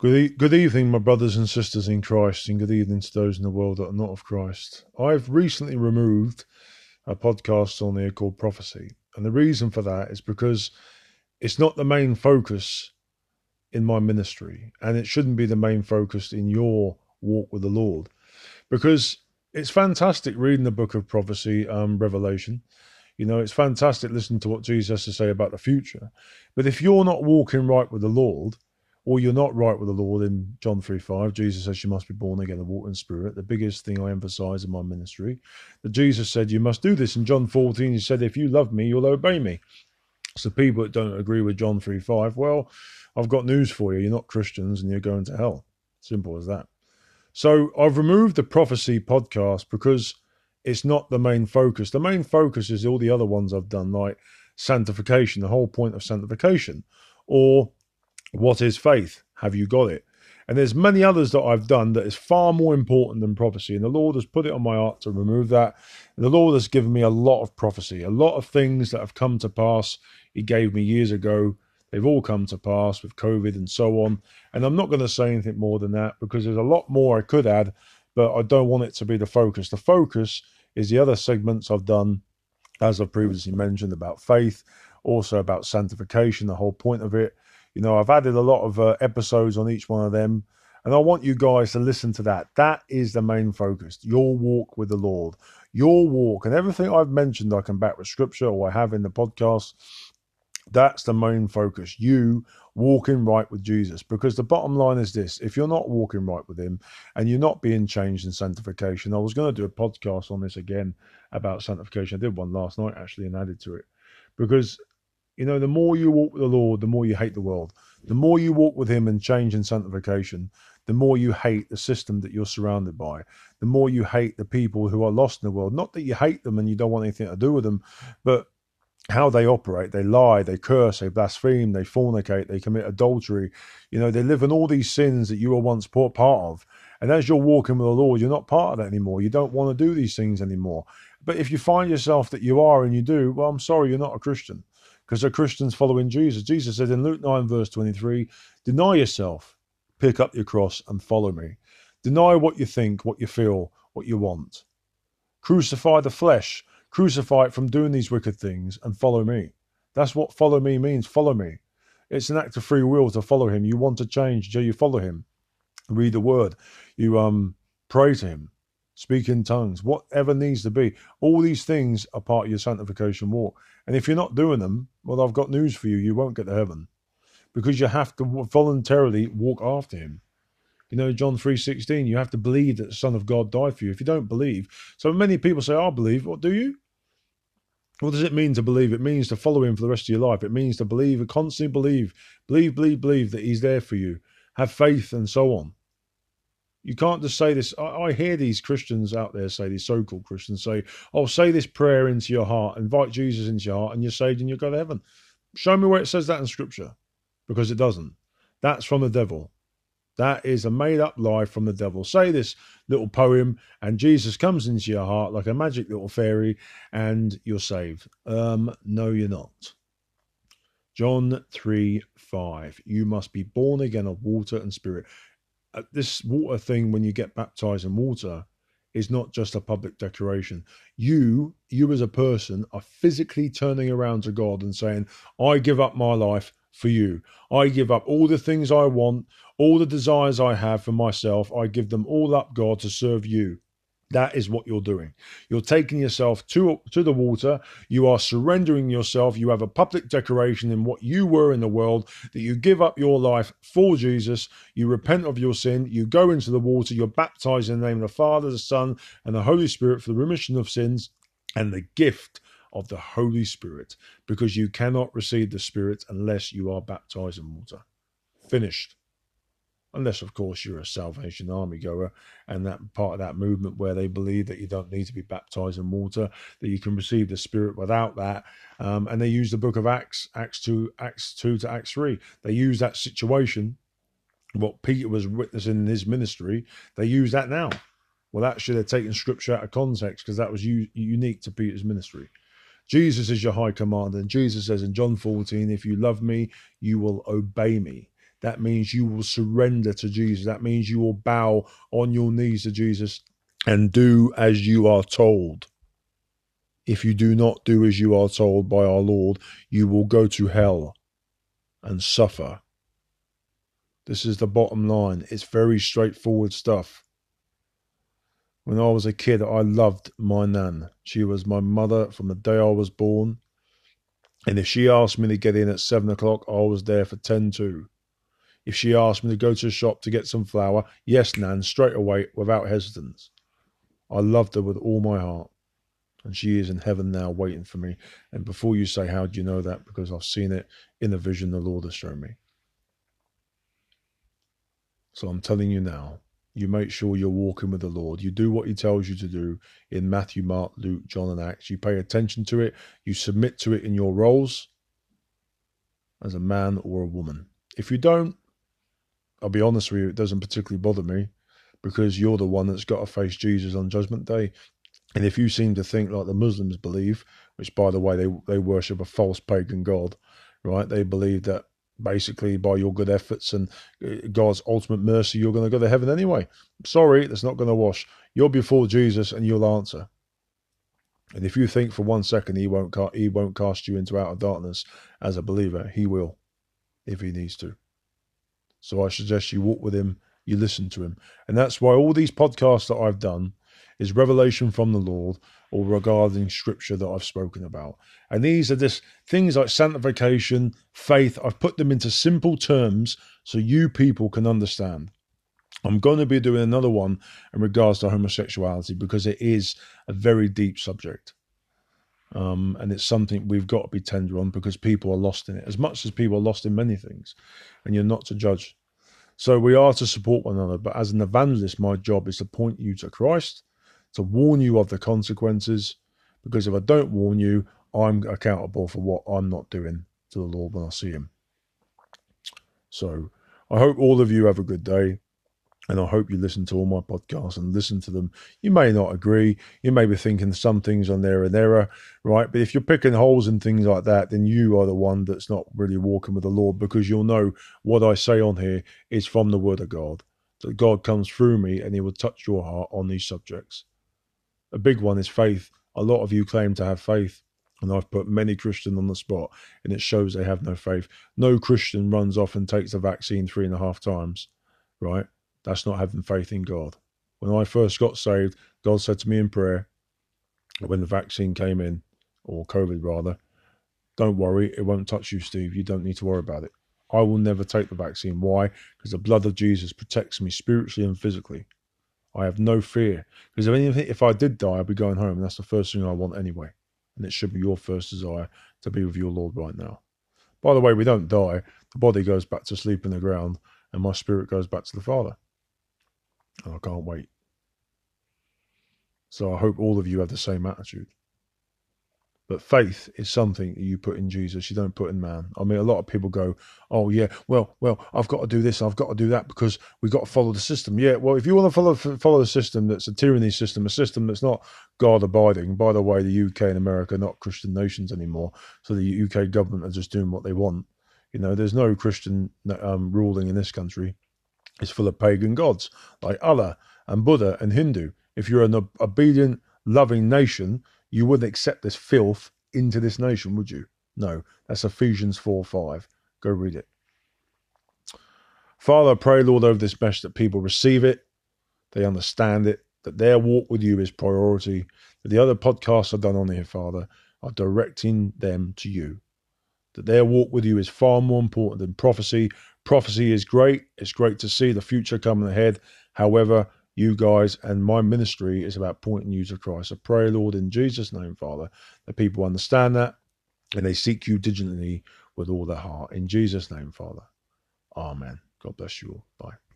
Good, e- good evening, my brothers and sisters in Christ, and good evening to those in the world that are not of Christ. I've recently removed a podcast on there called Prophecy, and the reason for that is because it's not the main focus in my ministry, and it shouldn't be the main focus in your walk with the Lord, because it's fantastic reading the book of prophecy, um, Revelation. You know, it's fantastic listening to what Jesus has to say about the future. But if you're not walking right with the Lord, or you're not right with the Lord in John 3 5, Jesus says you must be born again of water and spirit. The biggest thing I emphasize in my ministry. That Jesus said you must do this. In John 14, he said, If you love me, you'll obey me. So people that don't agree with John 3 5, well, I've got news for you. You're not Christians and you're going to hell. Simple as that. So I've removed the prophecy podcast because it's not the main focus. The main focus is all the other ones I've done, like sanctification, the whole point of sanctification, or what is faith? Have you got it? And there's many others that I've done that is far more important than prophecy. And the Lord has put it on my heart to remove that. The Lord has given me a lot of prophecy, a lot of things that have come to pass. He gave me years ago. They've all come to pass with COVID and so on. And I'm not going to say anything more than that because there's a lot more I could add, but I don't want it to be the focus. The focus is the other segments I've done, as I've previously mentioned, about faith, also about sanctification, the whole point of it you know, I've added a lot of uh, episodes on each one of them, and I want you guys to listen to that. That is the main focus your walk with the Lord, your walk, and everything I've mentioned, I can back with scripture or I have in the podcast. That's the main focus. You walking right with Jesus. Because the bottom line is this if you're not walking right with Him and you're not being changed in sanctification, I was going to do a podcast on this again about sanctification. I did one last night actually and added to it. Because you know, the more you walk with the Lord, the more you hate the world. The more you walk with Him and change in sanctification, the more you hate the system that you're surrounded by. The more you hate the people who are lost in the world. Not that you hate them and you don't want anything to do with them, but how they operate. They lie, they curse, they blaspheme, they fornicate, they commit adultery. You know, they live in all these sins that you were once part of. And as you're walking with the Lord, you're not part of that anymore. You don't want to do these things anymore. But if you find yourself that you are and you do, well, I'm sorry, you're not a Christian because they're Christians following Jesus. Jesus said in Luke 9, verse 23, Deny yourself, pick up your cross, and follow me. Deny what you think, what you feel, what you want. Crucify the flesh, crucify it from doing these wicked things, and follow me. That's what follow me means. Follow me. It's an act of free will to follow him. You want to change, so you follow him. Read the word. You um pray to him speak in tongues, whatever needs to be. All these things are part of your sanctification walk. And if you're not doing them, well, I've got news for you. You won't get to heaven because you have to voluntarily walk after him. You know, John 3.16, you have to believe that the Son of God died for you. If you don't believe, so many people say, I believe. What do you? What does it mean to believe? It means to follow him for the rest of your life. It means to believe, constantly believe, believe, believe, believe that he's there for you. Have faith and so on. You can't just say this. I, I, hear these Christians out there say, these so called Christians say, oh, say this prayer into your heart, invite Jesus into your heart, and you're saved and you'll go to heaven. Show me where it says that in Scripture, because it doesn't. That's from the devil. That is a made up lie from the devil. Say this little poem, and Jesus comes into your heart like a magic little fairy, and you're saved. Um, no, you're not. John 3 5. You must be born again of water and spirit. Uh, this water thing when you get baptized in water is not just a public declaration. You, you as a person, are physically turning around to God and saying, I give up my life for you. I give up all the things I want, all the desires I have for myself. I give them all up, God, to serve you. That is what you're doing. You're taking yourself to, to the water. You are surrendering yourself. You have a public declaration in what you were in the world that you give up your life for Jesus. You repent of your sin. You go into the water. You're baptized in the name of the Father, the Son, and the Holy Spirit for the remission of sins and the gift of the Holy Spirit because you cannot receive the Spirit unless you are baptized in water. Finished unless of course you're a Salvation Army goer and that part of that movement where they believe that you don't need to be baptized in water, that you can receive the Spirit without that. Um, and they use the book of Acts, Acts two, Acts two to Acts three. They use that situation, what Peter was witnessing in his ministry. They use that now. Well, that should have taken scripture out of context because that was u- unique to Peter's ministry. Jesus is your high commander, and Jesus says in John 14, "If you love me, you will obey me." That means you will surrender to Jesus. That means you will bow on your knees to Jesus and do as you are told. If you do not do as you are told by our Lord, you will go to hell and suffer. This is the bottom line. It's very straightforward stuff. When I was a kid, I loved my nan. She was my mother from the day I was born. And if she asked me to get in at seven o'clock, I was there for ten to. If she asked me to go to the shop to get some flour, yes, Nan, straight away, without hesitance. I loved her with all my heart. And she is in heaven now waiting for me. And before you say, How do you know that? Because I've seen it in the vision the Lord has shown me. So I'm telling you now, you make sure you're walking with the Lord. You do what He tells you to do in Matthew, Mark, Luke, John, and Acts. You pay attention to it. You submit to it in your roles as a man or a woman. If you don't, I'll be honest with you, it doesn't particularly bother me because you're the one that's got to face Jesus on Judgment Day. And if you seem to think like the Muslims believe, which by the way, they, they worship a false pagan God, right? They believe that basically by your good efforts and uh, God's ultimate mercy, you're going to go to heaven anyway. Sorry, that's not going to wash. You're before Jesus and you'll answer. And if you think for one second he won't he won't cast you into outer darkness as a believer, he will, if he needs to. So I suggest you walk with him, you listen to him, and that's why all these podcasts that I've done is revelation from the Lord or regarding scripture that I've spoken about. And these are just things like sanctification, faith. I've put them into simple terms so you people can understand. I'm going to be doing another one in regards to homosexuality because it is a very deep subject. Um, and it's something we've got to be tender on because people are lost in it as much as people are lost in many things, and you're not to judge. So we are to support one another. But as an evangelist, my job is to point you to Christ to warn you of the consequences. Because if I don't warn you, I'm accountable for what I'm not doing to the Lord when I see Him. So I hope all of you have a good day. And I hope you listen to all my podcasts and listen to them. You may not agree. You may be thinking some things on there are an error, right? But if you're picking holes and things like that, then you are the one that's not really walking with the Lord because you'll know what I say on here is from the Word of God. That God comes through me and He will touch your heart on these subjects. A big one is faith. A lot of you claim to have faith, and I've put many Christians on the spot, and it shows they have no faith. No Christian runs off and takes a vaccine three and a half times, right? That's not having faith in God. When I first got saved, God said to me in prayer, when the vaccine came in, or COVID rather, don't worry, it won't touch you, Steve. You don't need to worry about it. I will never take the vaccine. Why? Because the blood of Jesus protects me spiritually and physically. I have no fear because if anything, if I did die, I'd be going home, and that's the first thing I want anyway. And it should be your first desire to be with your Lord right now. By the way, we don't die; the body goes back to sleep in the ground, and my spirit goes back to the Father. And I can't wait. So I hope all of you have the same attitude. But faith is something that you put in Jesus, you don't put in man. I mean, a lot of people go, "Oh yeah, well, well, I've got to do this, I've got to do that because we've got to follow the system." Yeah, well, if you want to follow follow the system that's a tyranny system, a system that's not God abiding. By the way, the UK and America are not Christian nations anymore, so the UK government are just doing what they want. You know, there's no Christian um, ruling in this country. It's full of pagan gods like Allah and Buddha and Hindu. If you're an obedient, loving nation you wouldn't accept this filth into this nation, would you? No, that's Ephesians 4 5. Go read it. Father, I pray, Lord, over this message that people receive it, they understand it, that their walk with you is priority, that the other podcasts I've done on here, Father, are directing them to you. That their walk with you is far more important than prophecy. Prophecy is great. It's great to see the future coming ahead. However, you guys and my ministry is about pointing you to Christ. I pray, Lord, in Jesus' name, Father, that people understand that and they seek you diligently with all their heart. In Jesus' name, Father. Amen. God bless you all. Bye.